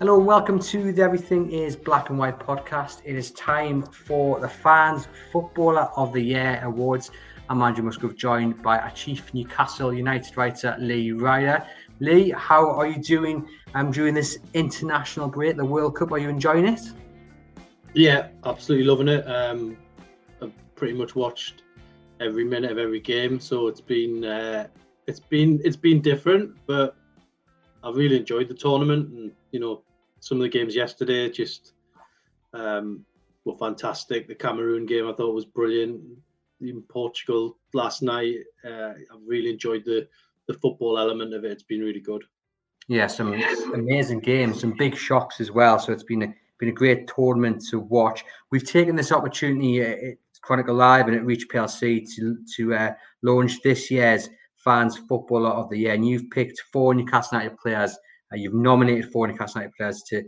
Hello and welcome to the Everything is Black and White podcast. It is time for the Fans Footballer of the Year Awards. I'm Andrew Musgrove, joined by our chief Newcastle United writer, Lee Ryder. Lee, how are you doing um, during this international break, the World Cup? Are you enjoying it? Yeah, absolutely loving it. Um, I've pretty much watched every minute of every game, so it's been uh, it's been it's been different, but I've really enjoyed the tournament and you know some of the games yesterday just um, were fantastic. The Cameroon game I thought was brilliant. In Portugal last night, uh, I really enjoyed the the football element of it. It's been really good. Yeah, some amazing games, some big shocks as well. So it's been a been a great tournament to watch. We've taken this opportunity at uh, Chronicle Live and at Reach PLC to to uh, launch this year's Fans Footballer of the Year, and you've picked four Newcastle United players uh, you've nominated four Newcastle United players to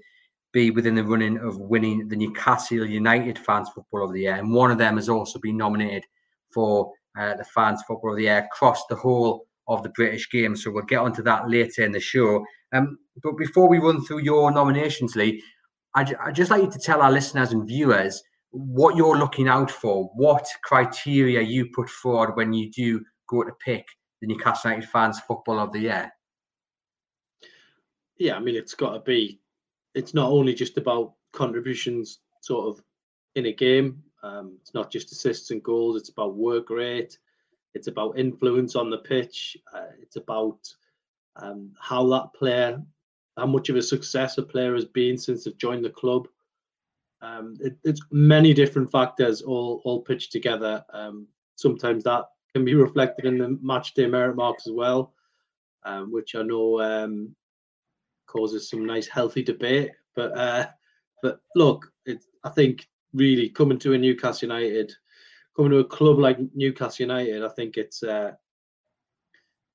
be within the running of winning the Newcastle United Fans Football of the Year, and one of them has also been nominated for uh, the Fans Football of the Year across the whole of the British game. So we'll get onto that later in the show. Um, but before we run through your nominations, Lee, I'd, I'd just like you to tell our listeners and viewers what you're looking out for, what criteria you put forward when you do go to pick the Newcastle United Fans Football of the Year yeah, I mean, it's got to be. It's not only just about contributions, sort of, in a game. Um, it's not just assists and goals. It's about work rate. It's about influence on the pitch. Uh, it's about um, how that player, how much of a success a player has been since they've joined the club. Um, it, it's many different factors all all pitched together. Um, sometimes that can be reflected in the match day merit marks as well, um, which I know um, causes some nice healthy debate. But uh, but look, it, I think really coming to a Newcastle United, coming to a club like Newcastle United, I think it's uh,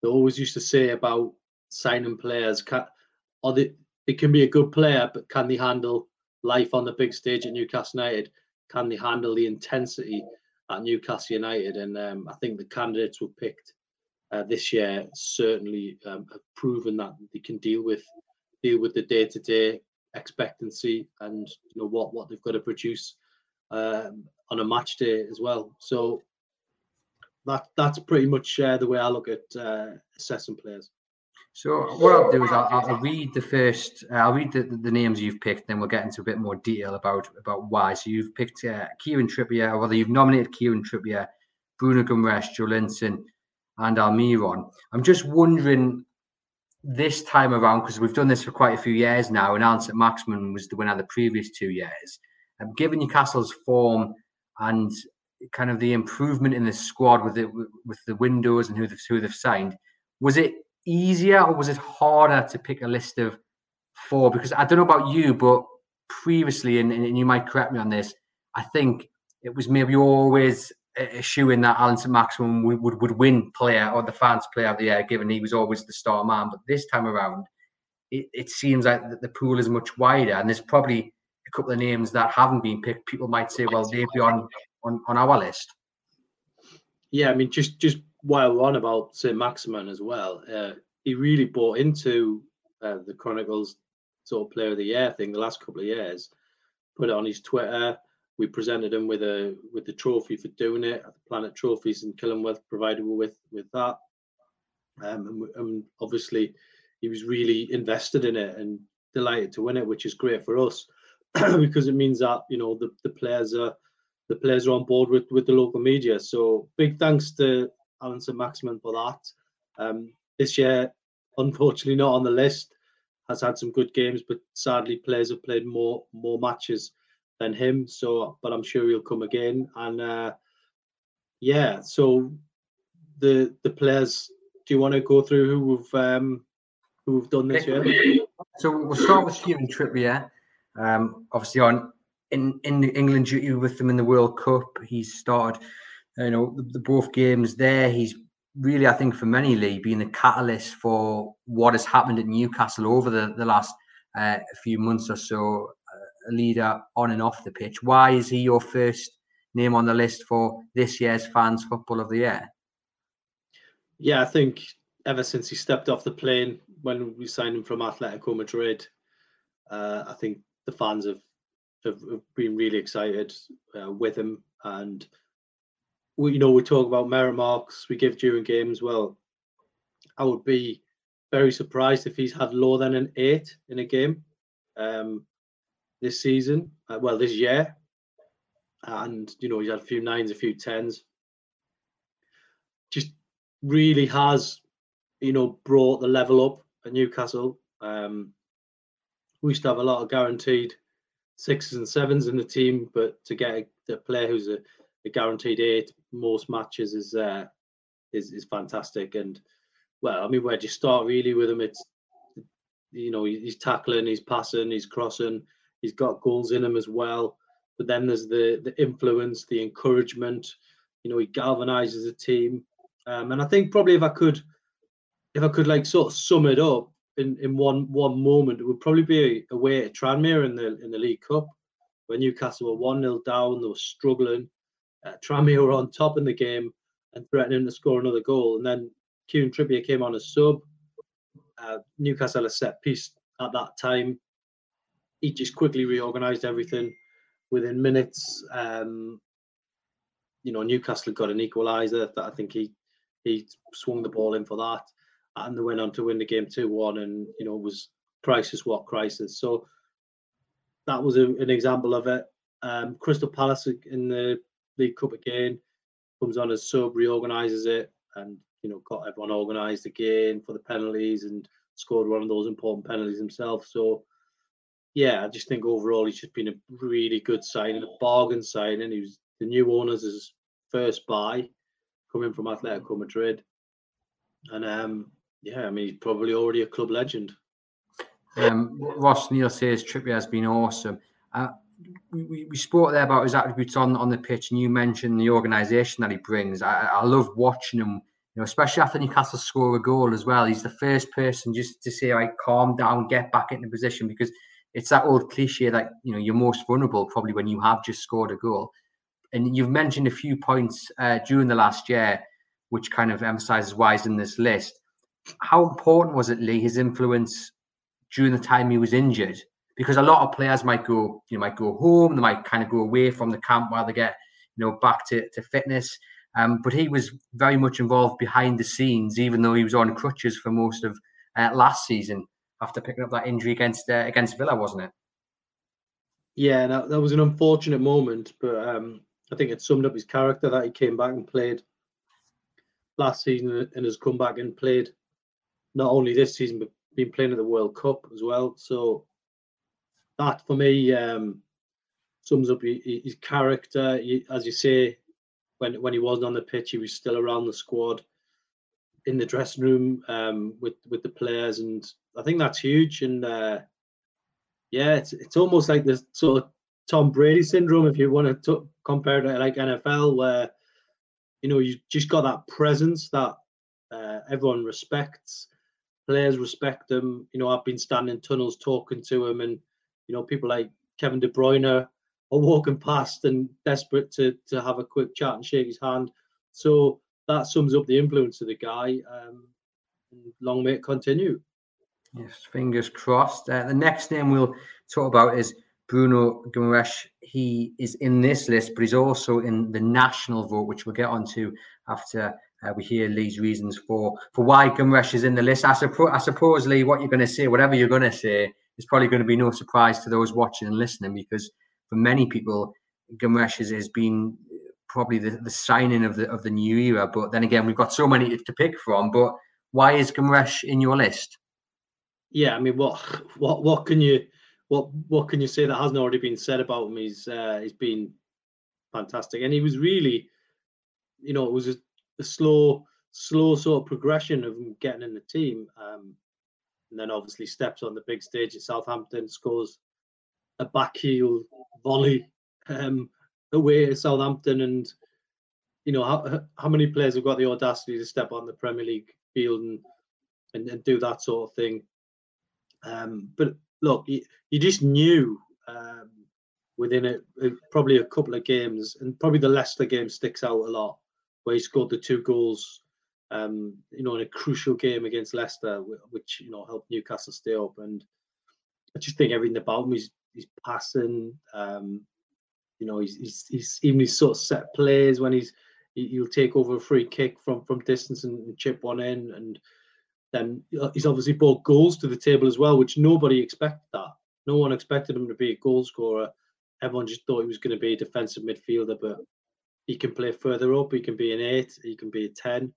they always used to say about signing players, can, or they, they can be a good player, but can they handle life on the big stage at Newcastle United? Can they handle the intensity at Newcastle United? And um, I think the candidates were picked uh, this year certainly um, have proven that they can deal with deal with the day to day expectancy and you know what what they've got to produce um, on a match day as well. So that that's pretty much uh, the way I look at uh, assessing players. So what I'll do is I'll, I'll read the first. Uh, I'll read the, the names you've picked, then we'll get into a bit more detail about about why. So you've picked uh, Kieran Trippier, or whether you've nominated Kieran Trippier, Bruno Guimaraes, Joelinton, and Almiron. I'm just wondering this time around, because we've done this for quite a few years now, and Allan Saint-Maximin was the winner the previous two years. Um, given Newcastle's form and kind of the improvement in the squad with it with the windows and who they've, who they've signed, was it easier or was it harder to pick a list of four? Because I don't know about you, but previously, and, and you might correct me on this, I think it was maybe always eschewing that Allan Saint-Maximin would, would, would win player or the fans player of the year, given he was always the star man. But this time around, it, it seems like the pool is much wider, and there's probably a couple of names that haven't been picked. People might say, well, they'd be on, on, on our list. Yeah, I mean, just just while we're on about Saint-Maximin as well, uh, he really bought into uh, the Chronicles sort of player of the year thing the last couple of years. Put it on his Twitter we presented him with a with the trophy for doing it. At the Planet Trophies in Killingworth provided with with that, um, and, and, obviously he was really invested in it and delighted to win it, which is great for us because it means that you know the, the players are the players are on board with with the local media. So big thanks to Allan Saint-Maximin for that. Um, this year, unfortunately, not on the list. Has had some good games, but sadly, players have played more more matches than him. So, but I'm sure he'll come again. And uh, yeah, so the the players. Do you want to go through who we've um, who we've done this year? So we'll start with Kieran Trippier. Um, obviously, on in in England duty with them in the World Cup, he's started. You know the, the both games there. He's really, I think, for many Lee, being the catalyst for what has happened at Newcastle over the the last uh, few months or so. Leader on and off the pitch. Why is he your first name on the list for this year's fans football of the year? Yeah, I think ever since he stepped off the plane when we signed him from Atletico Madrid, uh, I think the fans have, have, have been really excited uh, with him. And we, you know, we talk about merit marks we give during games. Well, I would be very surprised if he's had lower than an eight in a game um, this season. Uh, well, this year, and you know, he's had a few nines, a few tens. Just really has, you know, brought the level up at Newcastle. Um, we used to have a lot of guaranteed sixes and sevens in the team, but to get a, a player who's a, a, guaranteed eight most matches is uh, is is fantastic. And well, I mean, where do you start really with him? It's you know he's tackling, he's passing, he's crossing, he's got goals in him as well. But then there's the the influence, the encouragement. You know, he galvanizes the team. Um, and I think probably if I could, if I could like sort of sum it up in, in one one moment, it would probably be away at Tranmere in the in the League Cup, when Newcastle were one 0 down, they were struggling. Uh, Tranmere were on top in the game and threatening to score another goal, and then Kieran Trippier came on as sub. Uh, Newcastle a set piece at that time. He just quickly reorganised everything within minutes. Um, you know, Newcastle got an equaliser that I think he he swung the ball in for that, and they went on to win the game two one, and you know it was crisis what crisis. So that was a, an example of it. Um, Crystal Palace in the League Cup again comes on as sub, reorganises it, and you know got everyone organised again for the penalties and scored one of those important penalties himself. So yeah, I just think overall he's just been a really good signing, a bargain signing. He was the new owners' first buy coming from Atletico Madrid. And um, yeah, I mean, he's probably already a club legend. Um, Ross Neal says Trippier has been awesome. Uh, we, we spoke there about his attributes on, on the pitch, and you mentioned the organisation that he brings. I, I love watching him, you know, especially after Newcastle score a goal as well. He's the first person just to say, "Like, calm down, get back into position," because it's that old cliche that you know you're most vulnerable probably when you have just scored a goal and you've mentioned a few points uh, during the last year, which kind of emphasizes why he's in this list. How important was it, Lee, his influence during the time he was injured? Because a lot of players might go, you know, might go home, they might kind of go away from the camp while they get, you know, back to, to fitness. Um, but he was very much involved behind the scenes, even though he was on crutches for most of uh, last season after picking up that injury against uh, against Villa, wasn't it? Yeah, that, that was an unfortunate moment, but um, I think it summed up his character that he came back and played last season and has come back and played not only this season but been playing at the World Cup as well. So that for me um, sums up his character. He, as you say, when when he wasn't on the pitch, he was still around the squad in the dressing room um, with with the players, and I think that's huge. And uh, yeah, it's it's almost like this sort of Tom Brady syndrome, if you want to compare it to like NFL, where you know you just got that presence that uh, everyone respects, players respect them. You know, I've been standing in tunnels talking to him, and you know, people like Kevin De Bruyne are walking past and desperate to to have a quick chat and shake his hand. So that sums up the influence of the guy. Um, long may it continue. Yes, fingers crossed. Uh, the next name we'll talk about is Bruno Guimaraes, he is in this list, but he's also in the national vote, which we'll get onto after uh, we hear Lee's reasons for for why Guimaraes is in the list. I, suppo- I suppose, Lee, what you're going to say, whatever you're going to say, is probably going to be no surprise to those watching and listening, because for many people, Guimaraes has been probably the, the signing of the of the new era. But then again, we've got so many to pick from. But why is Guimaraes in your list? Yeah, I mean, what what what can you what what can you say that hasn't already been said about him? He's uh, he's been fantastic, and he was really, you know, it was a, a slow slow sort of progression of him getting in the team. Um, and then obviously steps on the big stage at Southampton, scores a backheel volley um, away at Southampton, and you know how how many players have got the audacity to step on the Premier League field and and, and do that sort of thing. Um, but look, you, you just knew um, within a, a, probably a couple of games, and probably the Leicester game sticks out a lot, where he scored the two goals um, you know, in a crucial game against Leicester, which you know helped Newcastle stay up. And I just think everything about him, he's he's passing. Um, you know, he's, he's he's even his sort of set plays when he's he, will take over a free kick from from distance and, chip one in, and then uh, he's obviously brought goals to the table as well, which nobody expected that. No one expected him to be a goal scorer. Everyone just thought he was going to be a defensive midfielder, but he can play further up. He can be an eight. He can be a ten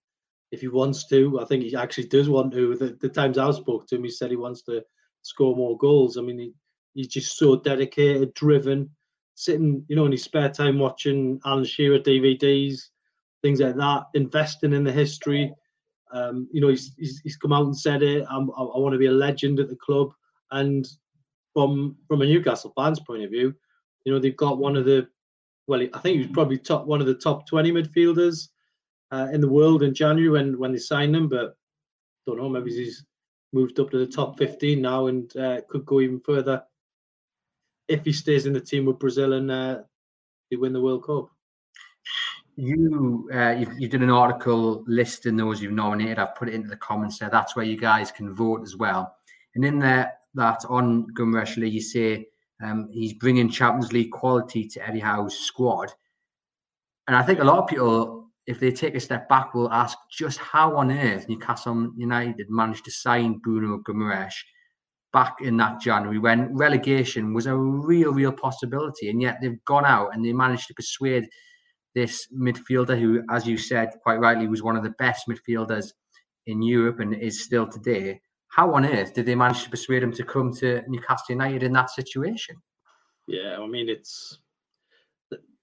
if he wants to. I think he actually does want to. The, the times I've spoke to him, he said he wants to score more goals. I mean, he, he's just so dedicated, driven, sitting, you know, in his spare time watching Alan Shearer DVDs, things like that, investing in the history. Um, you know, he's, he's, he's come out and said it. I'm, I, I want to be a legend at the club. And from from a Newcastle fans' point of view, you know, they've got one of the well, I think he was probably top one of the top 20 midfielders uh, in the world in January when when they signed him, but don't know. Maybe he's moved up to the top 15 now and uh, could go even further if he stays in the team with Brazil and uh, they win the World Cup. You, uh, you you did an article listing those you've nominated. I've put it into the comments there. That's where you guys can vote as well. And in there, that on Guimaraes Lee, you say um, he's bringing Champions League quality to Eddie Howe's squad. And I think a lot of people if they take a step back, will ask just how on earth Newcastle United managed to sign Bruno Guimaraes back in that January when relegation was a real, real possibility. And yet they've gone out and they managed to persuade this midfielder, who, as you said quite rightly, was one of the best midfielders in Europe and is still today. How on earth did they manage to persuade him to come to Newcastle United in that situation? Yeah, I mean it's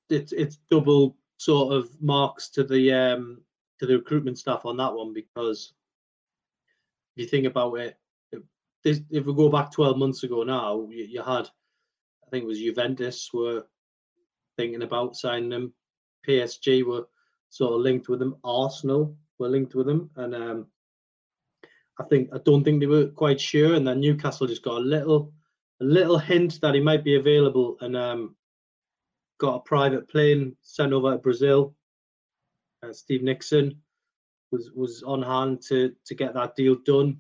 it's it's double sort of marks to the um, to the recruitment staff on that one because if you think about it, if, we go back 12 months ago now, you, you, had, I think it was Juventus were thinking about signing them, PSG were sort of linked with them, Arsenal were linked with them, and um, I think I don't think they were quite sure, and then Newcastle just got a little a little hint that he might be available, and um, got a private plane sent over to Brazil. Uh, Steve Nickson was was on hand to to get that deal done.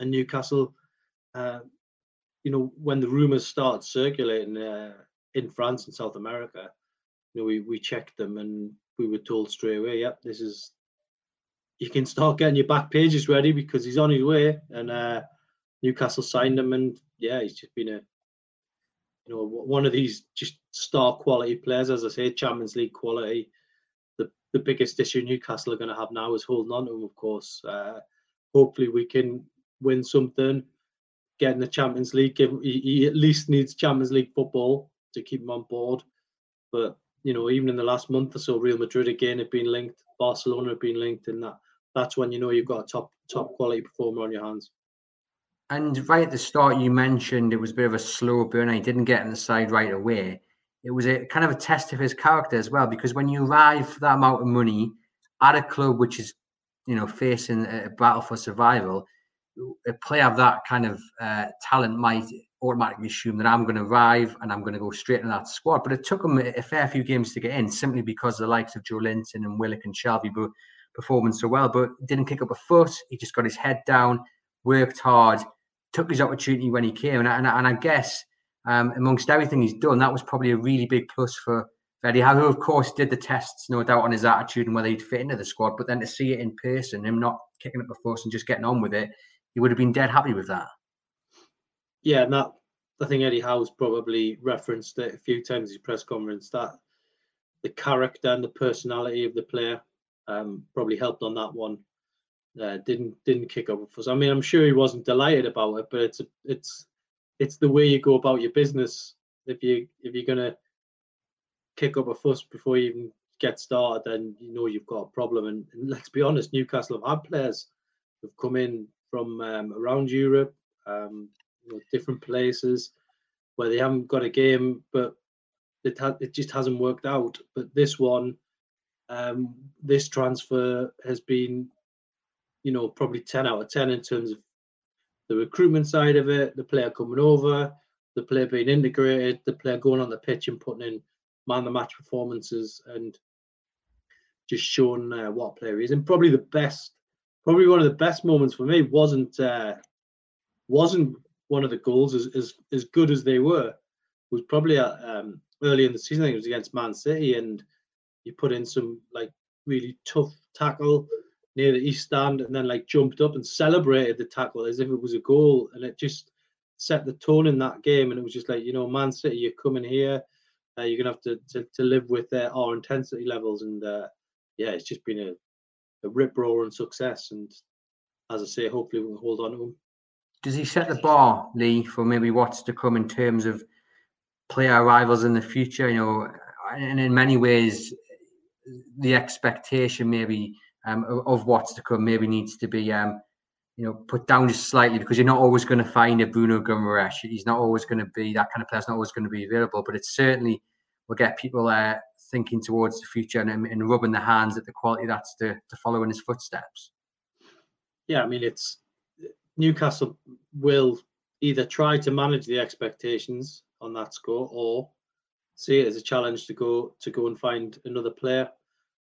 And Newcastle, uh, you know, when the rumours started circulating uh, in France and South America, you know, we we checked them and we were told straight away, yep, this is you can start getting your back pages ready because he's on his way. And uh, Newcastle signed him, and yeah, he's just been a you know, one of these just star quality players, as I say, Champions League quality. The the biggest issue Newcastle are going to have now is holding on to him, of course. Uh, hopefully, we can win something, get in the Champions League. Give, he, he at least needs Champions League football to keep him on board. But you know, even in the last month or so, Real Madrid again have been linked, Barcelona have been linked, and that that's when you know you've got a top top quality performer on your hands. And right at the start, you mentioned it was a bit of a slow burn. He didn't get in the side right away. It was a kind of a test of his character as well, because when you arrive for that amount of money at a club which is, you know, facing a battle for survival, a player of that kind of uh, talent might automatically assume that I'm going to arrive and I'm going to go straight in that squad. But it took him a fair few games to get in, simply because the likes of Joelinton and Willock and Shelvey were performing so well, but didn't kick up a foot. He just got his head down, worked hard, took his opportunity when he came. And, and, and I guess um, amongst everything he's done, that was probably a really big plus for Eddie Howe, who of course did the tests, no doubt, on his attitude and whether he'd fit into the squad. But then to see it in person, him not kicking up a fuss and just getting on with it, he would have been dead happy with that. Yeah, and that I think Eddie Howe's probably referenced it a few times in his press conference that the character and the personality of the player um, probably helped on that one uh, didn't didn't kick up fuss. I mean, I'm sure he wasn't delighted about it, but it's a, it's it's the way you go about your business. If you if you're gonna kick up a fuss before you even get started, then you know you've got a problem. And, and let's be honest, Newcastle have had players who've come in from um, around Europe, um, you know, different places where they haven't got a game, but it ha- it just hasn't worked out. But this one, um, this transfer has been, you know, probably ten out of ten in terms of the recruitment side of it, the player coming over, the player being integrated, the player going on the pitch and putting in man the match performances and just showing uh, what player he is. And probably the best, probably one of the best moments for me wasn't uh, wasn't one of the goals as as, as good as they were. it Was probably at, um, early in the season. I think it was against Man City, and you put in some like really tough tackle near the east stand, and then like jumped up and celebrated the tackle as if it was a goal, and it just set the tone in that game. And it was just like you know, Man City, you're coming here. Uh, you're gonna have to, to, to live with uh, our intensity levels, and uh, yeah, it's just been a rip roaring success. And as I say, hopefully we can hold on to him. Does he set the bar, Lee, for maybe what's to come in terms of player arrivals in the future? You know, and in many ways, the expectation maybe um, of, what's to come maybe needs to be, um, you know, put down just slightly because you're not always going to find a Bruno Guimaraes. He's not always going to be that kind of player. not always going to be available, but it's certainly will get people uh, thinking towards the future and, and rubbing their hands at the quality that's to, to follow in his footsteps. Yeah, I mean, it's Newcastle will either try to manage the expectations on that score or see it as a challenge to go to go and find another player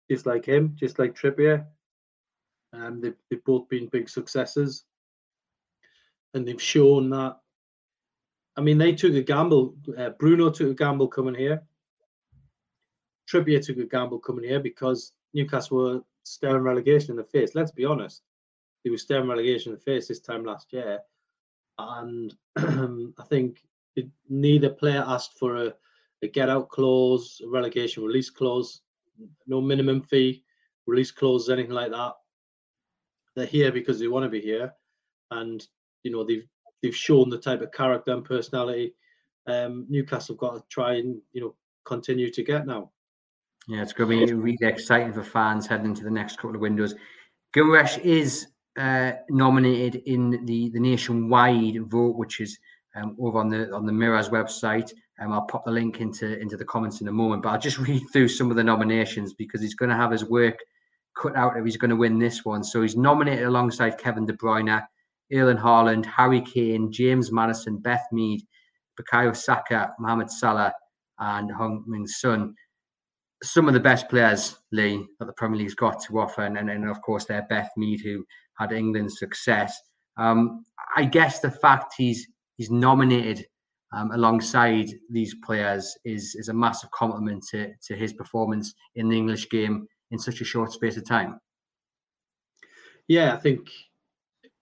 just like him, just like Trippier. Um, they've, they've both been big successes, and they've shown that. I mean, they took a gamble. Uh, Bruno took a gamble coming here. Trippier took a gamble coming here because Newcastle were staring relegation in the face. Let's be honest, they were staring relegation in the face this time last year, and I think it, neither player asked for a, a get out clause, a relegation release clause, no minimum fee, release clause, anything like that. They're here because they want to be here, and you know they've they've shown the type of character and personality um, Newcastle have got to try and you know continue to get now. Yeah, it's going to be really exciting for fans heading into the next couple of windows. Guimaraes is uh, nominated in the, the nationwide vote, which is um, over on the on the Mirrors website. Um, I'll pop the link into into the comments in a moment, but I'll just read through some of the nominations because he's going to have his work cut out if he's going to win this one. So he's nominated alongside Kevin De Bruyne, Erling Haaland, Harry Kane, James Maddison, Beth Mead, Bukayo Saka, Mohamed Salah, and Heung-min Son. Some of the best players, Lee, that the Premier League's got to offer, and, and, of course, there Beth Mead, who had England's success. Um, I guess the fact he's he's nominated um, alongside these players is is a massive compliment to to his performance in the English game in such a short space of time. Yeah, I think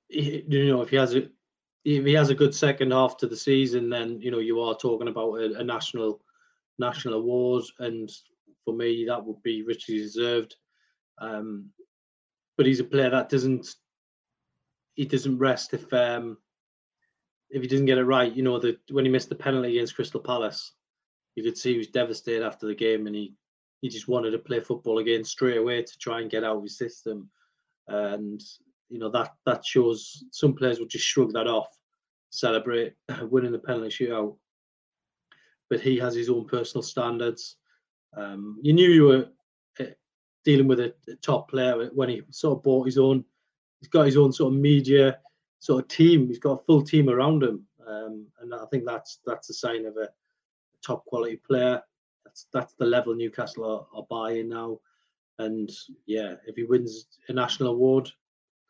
you know if he has a if he has a good second half to the season, then you know you are talking about a, a national national award, and for me that would be richly deserved. Um, but he's a player that doesn't he doesn't rest if um, if he doesn't get it right. You know, when he missed the penalty against Crystal Palace, you could see he was devastated after the game, and he he just wanted to play football again straight away to try and get out of his system. And you know that that shows some players would just shrug that off, celebrate winning the penalty shootout. But he has his own personal standards. Um, you knew you were eh, dealing with a, a top player when he sort of bought his own he's got his own sort of media sort of team. He's got a full team around him, um, and I think that's that's a sign of a, top quality player. That's that's the level Newcastle are, are buying now. And yeah, if he wins a national award,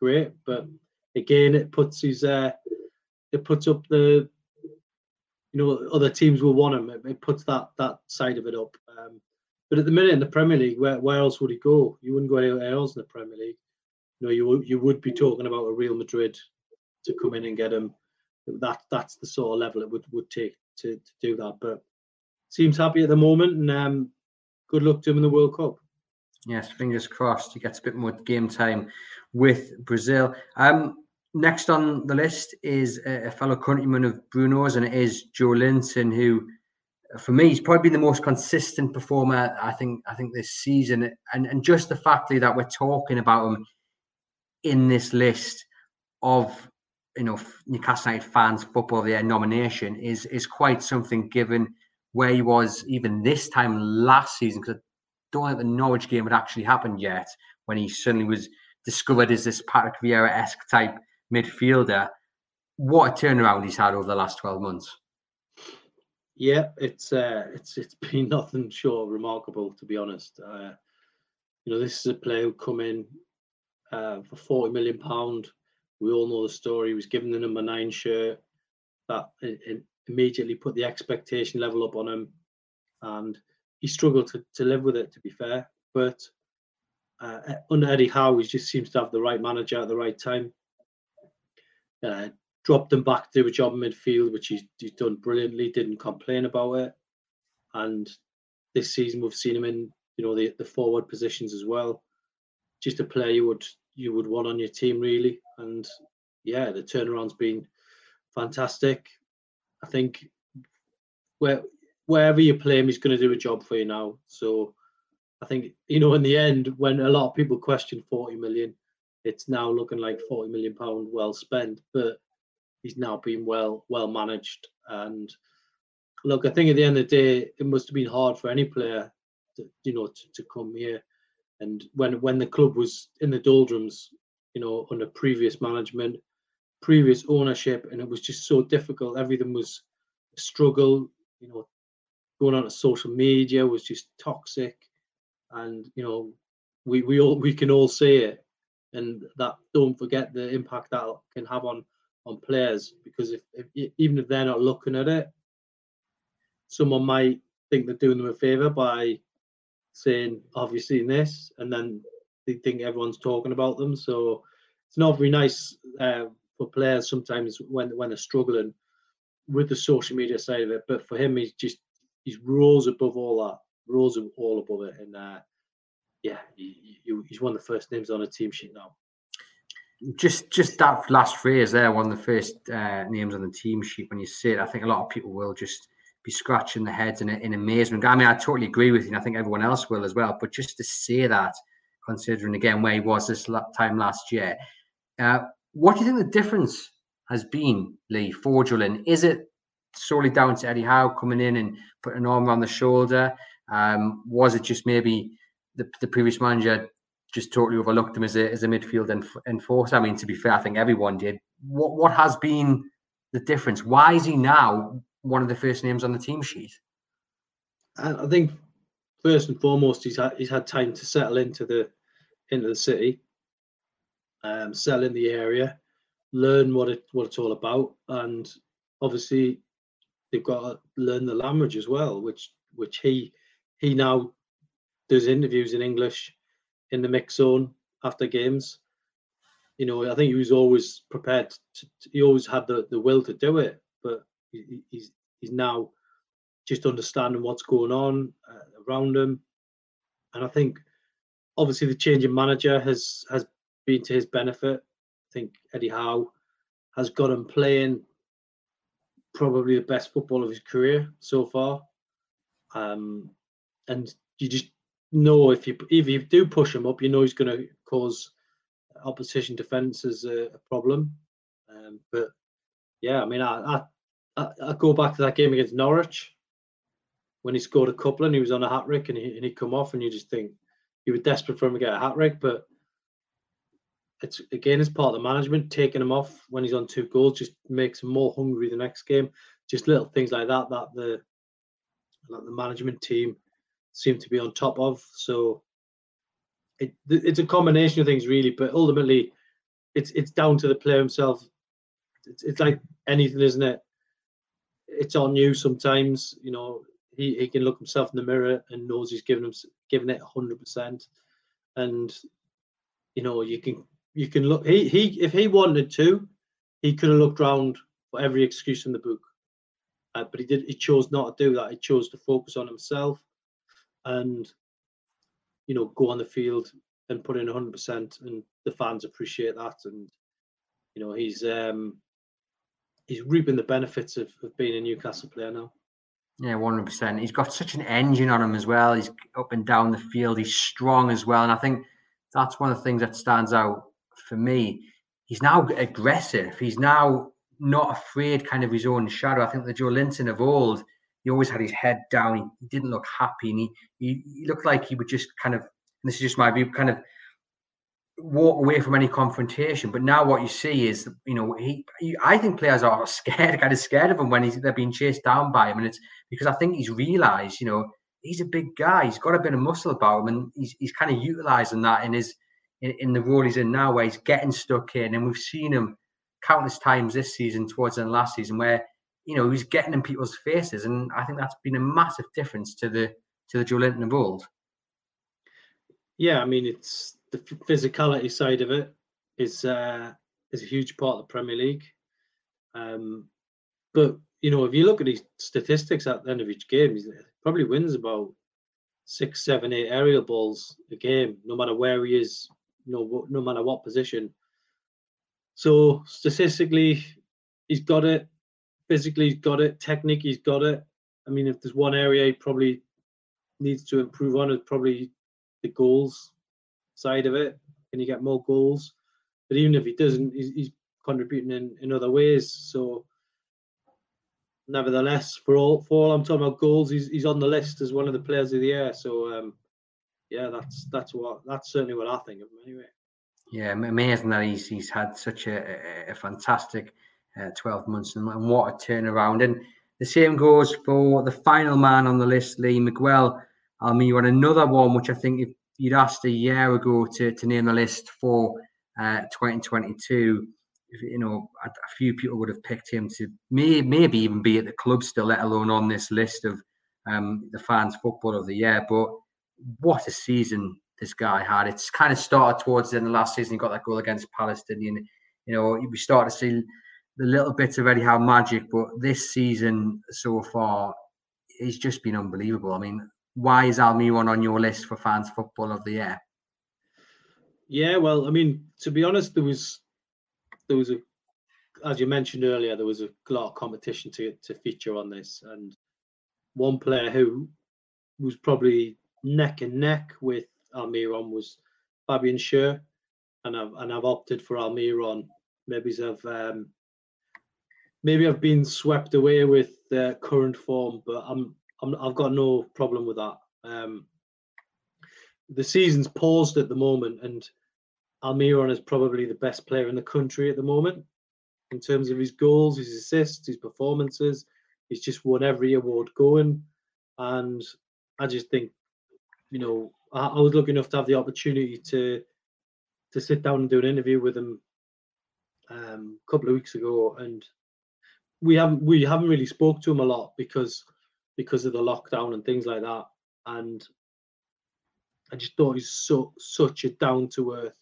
great. But again, it puts his uh, it puts up the you know other teams will want him. It, it puts that that side of it up. Um, but at the minute in the Premier League, where, where else would he go? You wouldn't go anywhere else in the Premier League you know, you you would be talking about a Real Madrid to come in and get him. That that's the sort of level it would would take to, to do that. But seems happy at the moment, and um, good luck to him in the World Cup. Yes, fingers crossed. He gets a bit more game time with Brazil. Um, next on the list is a, a fellow countryman of Bruno's, and it is Joelinton, who, for me, he's probably been the most consistent performer. I think. I think this season, and and just the fact that we're talking about him in this list of you know Newcastle United fans football their nomination is is quite something given where he was even this time last season because I don't think the Norwich game had actually happened yet when he suddenly was discovered as this Patrick Vieira esque type midfielder. What a turnaround he's had over the last twelve months. Yeah, it's uh, it's it's been nothing short remarkable to be honest. Uh, you know, this is a player who come in uh, for forty million pound. We all know the story. He was given the number nine shirt. That it, it immediately put the expectation level up on him, and he struggled to, to live with it. To be fair, but uh, under Eddie Howe, he just seems to have the right manager at the right time. Uh, dropped him back to a job in midfield, which he's, he's done brilliantly. Didn't complain about it, and this season we've seen him in you know the, the forward positions as well. Just a player you would you would want on your team really, and yeah, the turnaround's been fantastic. I think where wherever you play him, he's going to do a job for you now. So I think you know in the end, when a lot of people question 40 million, it's now looking like 40 million pound well spent. But he's now been well well managed. And look, I think at the end of the day, it must have been hard for any player, to, you know, to, to come here. And when when the club was in the doldrums, you know, under previous management, previous ownership, and it was just so difficult. Everything was a struggle. You know, going on to social media was just toxic, and you know, we we all we can all see it, and that don't forget the impact that can have on on players because if, if even if they're not looking at it, someone might think they're doing them a favor by saying, "Have you seen this?" and then they think everyone's talking about them. So it's not very nice uh, for players sometimes when when they're struggling with the social media side of it. But for him, he's just he's rose above all that, rose all above it, and uh, yeah, he, he, he's one of the first names on a team sheet now just just that last phrase there, one of the first uh, names on the team sheet. When you say it, I think a lot of people will just be scratching their heads in, in amazement. I mean, I totally agree with you, and I think everyone else will as well. But just to say that, considering again where he was this time last year, uh, what do you think the difference has been, Lee, for Julian? Is it solely down to Eddie Howe coming in and putting an arm around the shoulder? Um, was it just maybe the, the previous manager just totally overlooked him as a as a midfield and f enforcer. I mean, to be fair, I think everyone did. What what has been the difference? Why is he now one of the first names on the team sheet? I think first and foremost, he's had he's had time to settle into the into the city, um, settle in the area, learn what it what it's all about, and obviously they've got to learn the language as well, which which he he now does interviews in English in the mix zone after games. You know, I think he was always prepared. To, he always had the, the will to do it, but he, he's he's now just understanding what's going on uh, around him. And I think obviously the change in manager has has been to his benefit. I think Eddie Howe has got him playing probably the best football of his career so far. Um, and you just know if you if you do push him up, you know he's going to cause opposition defences a, a problem. Um, but yeah, I mean, I, I I go back to that game against Norwich when he scored a couple and he was on a hat trick and he and he come off and you just think you were desperate for him to get a hat trick, but it's again it's part of the management taking him off when he's on two goals just makes him more hungry the next game. Just little things like that that the like the management team seem to be on top of. So it, it's a combination of things really, but ultimately it's it's down to the player himself. It's, it's like anything, isn't it? It's on you sometimes. You know, he, he can look himself in the mirror and knows he's given him giving it hundred percent, and you know you can you can look. He he if he wanted to, he could have looked round for every excuse in the book, uh, but he did. He chose not to do that. He chose to focus on himself and you know go on the field and put in 100% and the fans appreciate that and you know he's um he's reaping the benefits of, of being a newcastle player now. Yeah 100% he's got such an engine on him as well. He's up and down the field. He's strong as well and i think that's one of the things that stands out for me. He's now aggressive. He's now not afraid kind of his own shadow. I think the Joelinton of old, he always had his head down. He, didn't look happy, and he, he, he looked like he would just kind of. this is just my view, kind of walk away from any confrontation. But now what you see is, you know, he, he, I think players are scared, kind of scared of him when he's, they're being chased down by him, and it's because I think he's realised, you know, he's a big guy. He's got a bit of muscle about him, and he's he's kind of utilising that in his in, in the role he's in now, where he's getting stuck in, and we've seen him countless times this season towards the last season where you know he's getting in people's faces, and I think that's been a massive difference to the to the Joelinton of old. Yeah, I mean it's the physicality side of it is uh, is a huge part of the Premier League. Um, but you know, if you look at his statistics at the end of each game, he probably wins about six, seven, eight aerial balls a game, no matter where he is, no no matter what position. So statistically, he's got it. Physically, he's got it. Technique, he's got it. I mean, if there's one area he probably needs to improve on, it's probably the goals side of it. Can he get more goals? But even if he doesn't, he's, he's contributing in, in other ways. So, nevertheless, for all for all I'm talking about goals, he's he's on the list as one of the players of the year. So, um, yeah, that's that's what that's certainly what I think of him anyway. Yeah, amazing that he's he's had such a, a fantastic uh, 12 months and, what a turnaround. And the same goes for the final man on the list, Lee Miguel Almiron, another one which I think if you'd asked a year ago to, to name the list for uh, 2022, you know, a, a, few people would have picked him to may, maybe even be at the club still, let alone on this list of um, the fans' football of the year. But what a season this guy had. It's kind of started towards the end of last season. He got that goal against Palestinian. You know, we started to see the little bits of Eddie Howe magic, but this season so far, it's just been unbelievable. I mean, why is Almiron on your list for fans football of the year? Yeah, well, I mean, to be honest, there was there was a as you mentioned earlier, there was a lot of competition to to feature on this, and one player who was probably neck and neck with Almiron was Fabian Schär, and I've and I've opted for Almiron. Maybe I've um, maybe I've been swept away with the current form, but I'm, I'm I've got no problem with that. Um, the season's paused at the moment, and Almiron is probably the best player in the country at the moment in terms of his goals, his assists, his performances. He's just won every award going, and I just think, you know, I, I was lucky enough to have the opportunity to to sit down and do an interview with him um, a couple of weeks ago, and we haven't we haven't really spoke to him a lot because because of the lockdown and things like that. And I just thought he's so such a down to earth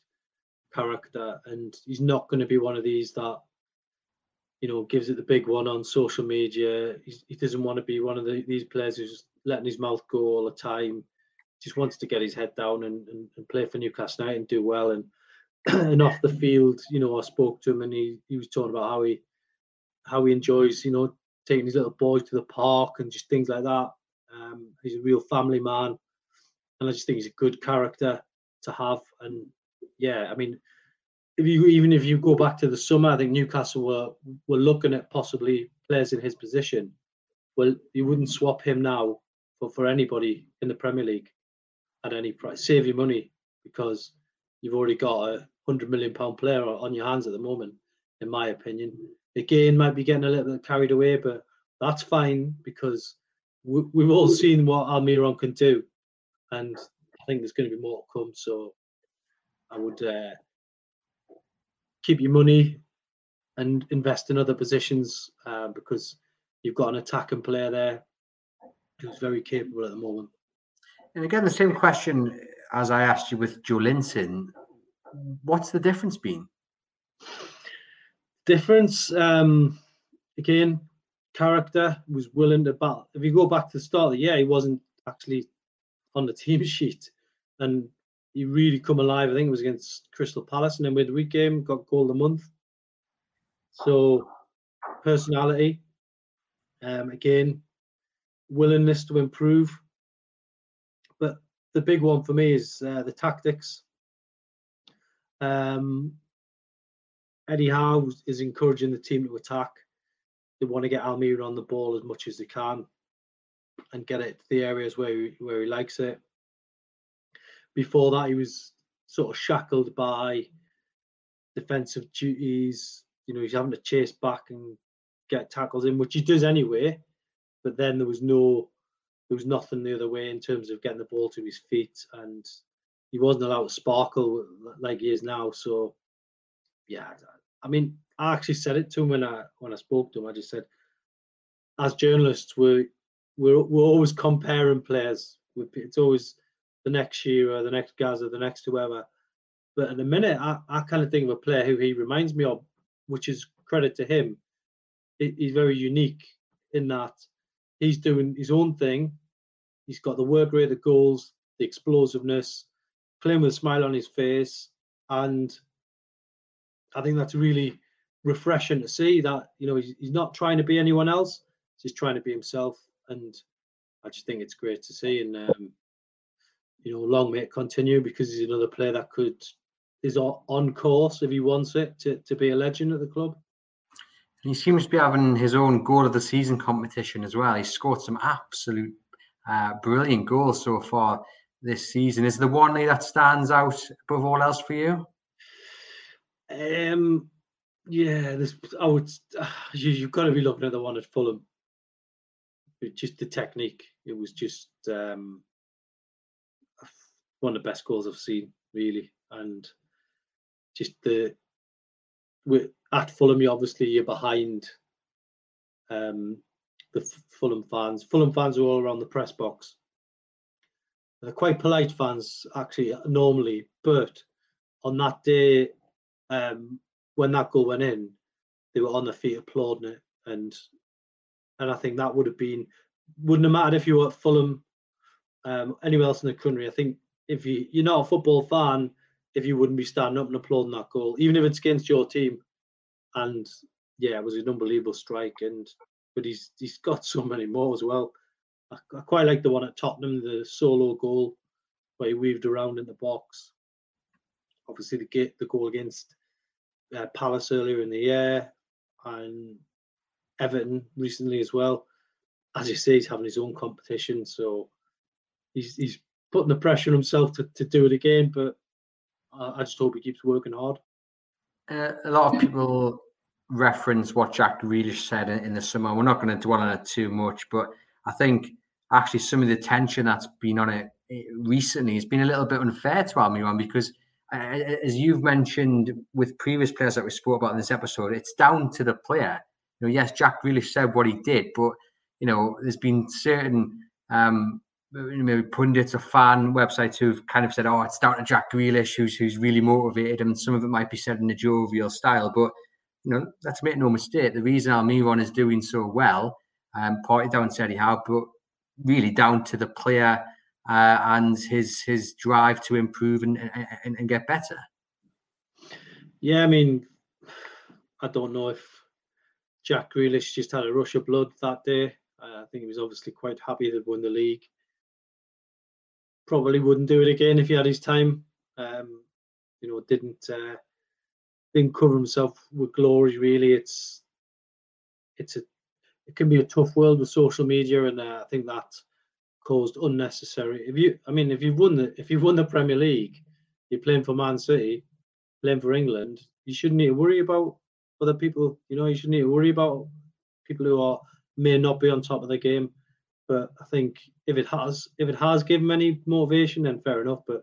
character, and he's not going to be one of these that you know gives it the big one on social media. He's, he doesn't want to be one of the, these players who's letting his mouth go all the time just wants to get his head down and, and, and play for Newcastle and do well. And and off the field, you know, I spoke to him and he, he was talking about how he how he enjoys, you know, taking his little boys to the park and just things like that. Um, he's a real family man, and I just think he's a good character to have. And yeah, I mean, if you even if you go back to the summer, I think Newcastle were were looking at possibly players in his position. Well, you wouldn't swap him now for, for anybody in the Premier League at any price. Save your money because you've already got a hundred million pound player on your hands at the moment, in my opinion. Again, might be getting a little bit carried away, but that's fine because we, we've all seen what Almiron can do, and I think there's going to be more to come. So I would uh, keep your money and invest in other positions uh, because you've got an attacking player there who's very capable at the moment. And again, the same question as I asked you with Joelinton. What's the difference been? Difference, um, again, character was willing to battle. If you go back to the start of the year, he wasn't actually on the team sheet, and he really come alive. I think it was against Crystal Palace in the midweek game, got goal of the month. So, personality, um, again, willingness to improve But the big one for me is uh, the tactics. Um, Eddie Howe is encouraging the team to attack. They want to get Almiron on the ball as much as they can and get it to the areas where he, where he likes it. Before that, he was sort of shackled by defensive duties. You know, he's having to chase back and get tackles in, which he does anyway. But then there was no, there was nothing the other way in terms of getting the ball to his feet, and he wasn't allowed to sparkle like he is now. So, yeah, I mean, I actually said it to him when I when I spoke to him. I just said, as journalists, we're we're we're always comparing players. It's always the next Shearer, the next Gazza, the next whoever. But at the minute, I, I kind of think of a player who he reminds me of, which is credit to him. He's very unique in that he's doing his own thing. He's got the work rate, the goals, the explosiveness, playing with a smile on his face, and I think that's really refreshing to see that you know he's, he's not trying to be anyone else; he's just trying to be himself, and I just think it's great to see. And um, you know, long may it continue because he's another player that could is on course if he wants it to, to be a legend at the club. He seems to be having his own goal of the season competition as well. He's scored some absolute uh, brilliant goals so far this season. Is the one that stands out above all else for you? Um, yeah, there's. I would. Uh, you, have got to be looking at the one at Fulham. It, just the technique. It was just um, one of the best goals I've seen, really, and just the with at Fulham, you obviously you're behind um, the Fulham fans. Fulham fans are all around the press box. They're quite polite fans, actually, normally, but on that day, um, when that goal went in, they were on their feet applauding it, and and I think that would have been wouldn't have mattered if you were at Fulham, um, anywhere else in the country. I think if you you're not a football fan, if you wouldn't be standing up and applauding that goal, even if it's against your team. And yeah, it was an unbelievable strike. And but he's he's got so many more as well. I, I quite like the one at Tottenham, the solo goal where he weaved around in the box. Obviously, the the goal against uh, Palace earlier in the year, and Everton recently as well. As you say, he's having his own competition, so he's he's putting the pressure on himself to, to do it again. But I, just hope he keeps working hard. Uh, a lot of people reference what Jack Grealish said in, in the summer. We're not going to dwell on it too much, but I think actually some of the tension that's been on it eh, recently has been a little bit unfair to Almiron because, as you've mentioned with previous players that we spoke about in this episode, it's down to the player. You know, yes, Jack Grealish said what he did, but you know, there's been certain um, maybe pundits or fan websites who've kind of said, "Oh, it's down to Jack Grealish, who's who's really motivated," and some of it might be said in a jovial style. But you know, let's make no mistake: the reason Almiron is doing so well, um, partly down to Eddie Howe, but really down to the player uh, and his his drive to improve and, and and get better. Yeah, I mean, I don't know if Jack Grealish just had a rush of blood that day. Uh, I think he was obviously quite happy to win the league probably wouldn't do it again if he had his time. Um, you know, didn't uh, didn't cover himself with glory. Really, it's it's a it can be a tough world with social media, and uh, I think that caused unnecessary. If you, I mean, if you've won the if you've won the Premier League, you're playing for Man City, playing for England, you shouldn't need to worry about other people. You know, you shouldn't need to worry about people who are may not be on top of the game. But I think if it has, if it has given any motivation, then fair enough. But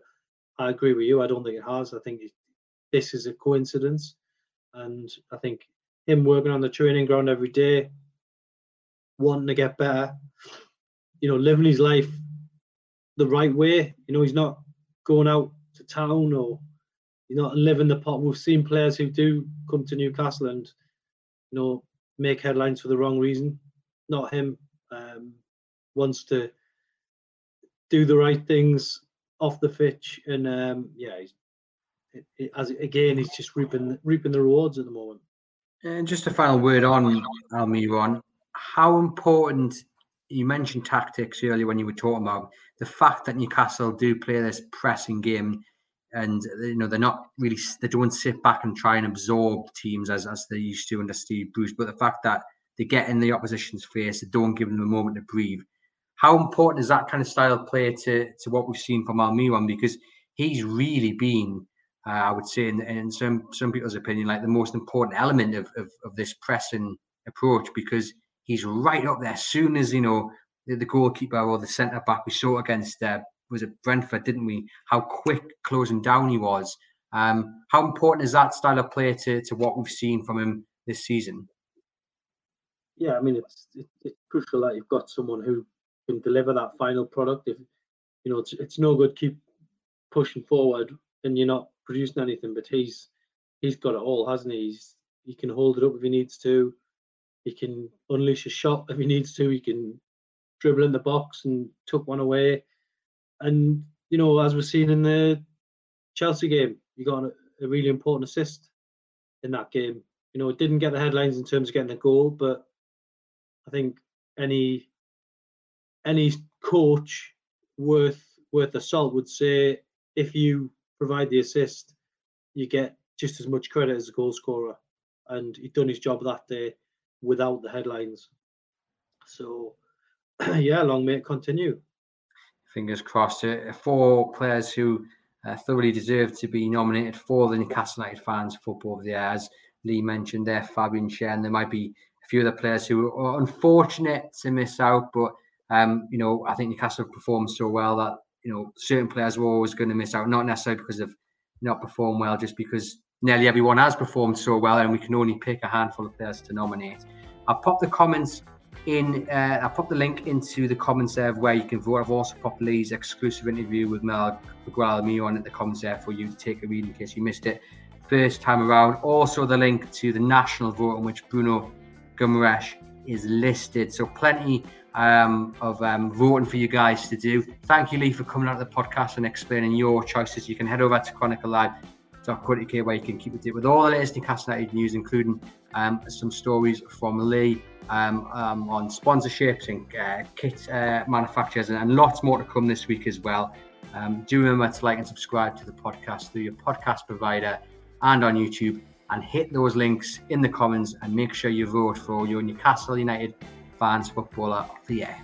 I agree with you. I don't think it has. I think it, this is a coincidence, and I think him working on the training ground every day, wanting to get better, you know, living his life the right way. You know, he's not going out to town or he's not living the pot. We've seen players who do come to Newcastle and you know make headlines for the wrong reason. Not him. Um, wants to do the right things off the pitch, and um, yeah, he's, it, it, as again, he's just reaping reaping the rewards at the moment. And just a final word on Almiron. How important you mentioned tactics earlier when you were talking about the fact that Newcastle do play this pressing game. and you know they're not really they don't sit back and try and absorb teams as as they used to under Steve Bruce. But the fact that they get in the opposition's face, they don't give them a moment to breathe. How important is that kind of style of play to to what we've seen from Almiron? Because he's really been, uh, I would say, in, in some some people's opinion, like the most important element of, of, of this pressing approach because he's right up there. As soon as you know the, the goalkeeper or the centre back, we saw against uh, was it Brentford, didn't we? How quick closing down he was. Um, how important is that style of play to, to what we've seen from him this season? Yeah, I mean it's it's crucial that you've got someone who can deliver that final product. If you know it's it's no good keep pushing forward and you're not producing anything, but he's he's got it all, hasn't he? He's, he can hold it up if he needs to. He can unleash a shot if he needs to. He can dribble in the box and tuck one away. And you know, as we're seeing in the Chelsea game, he got a, really important assist in that game. You know, it didn't get the headlines in terms of getting a goal, but I think any any coach worth worth a salt would say if you provide the assist, you get just as much credit as a goal scorer. And he'd done his job that day without the headlines. So yeah, long may it continue fingers crossed. Uh, four players who thoroughly deserve to be nominated for the Newcastle United fans football of the year. As Lee mentioned there, Fabian and there might be a few other players who are unfortunate to miss out, but um, you know, I think Newcastle have performed so well that you know certain players were always going to miss out, not necessarily because of not performed well, just because nearly everyone has performed so well, and we can only pick a handful of players to nominate. I'll pop the comments in uh, I'll put the link into the comments there where you can vote. I've also popped Lee's exclusive interview with Mel Miguel on at the comments there for you to take a read in case you missed it first time around. Also the link to the national vote in which Bruno Guimaraes is listed. So plenty um, of um, voting for you guys to do. Thank you, Lee, for coming out of the podcast and explaining your choices. You can head over to Chronicle Live where you can keep it with all the latest Newcastle United news, including um, some stories from Lee um, um, on sponsorships and uh, kit uh, manufacturers, and, and, lots more to come this week as well. Um, do remember to like and subscribe to the podcast through your podcast provider and on YouTube, and hit those links in the comments and make sure you vote for your Newcastle United fans footballer of the year.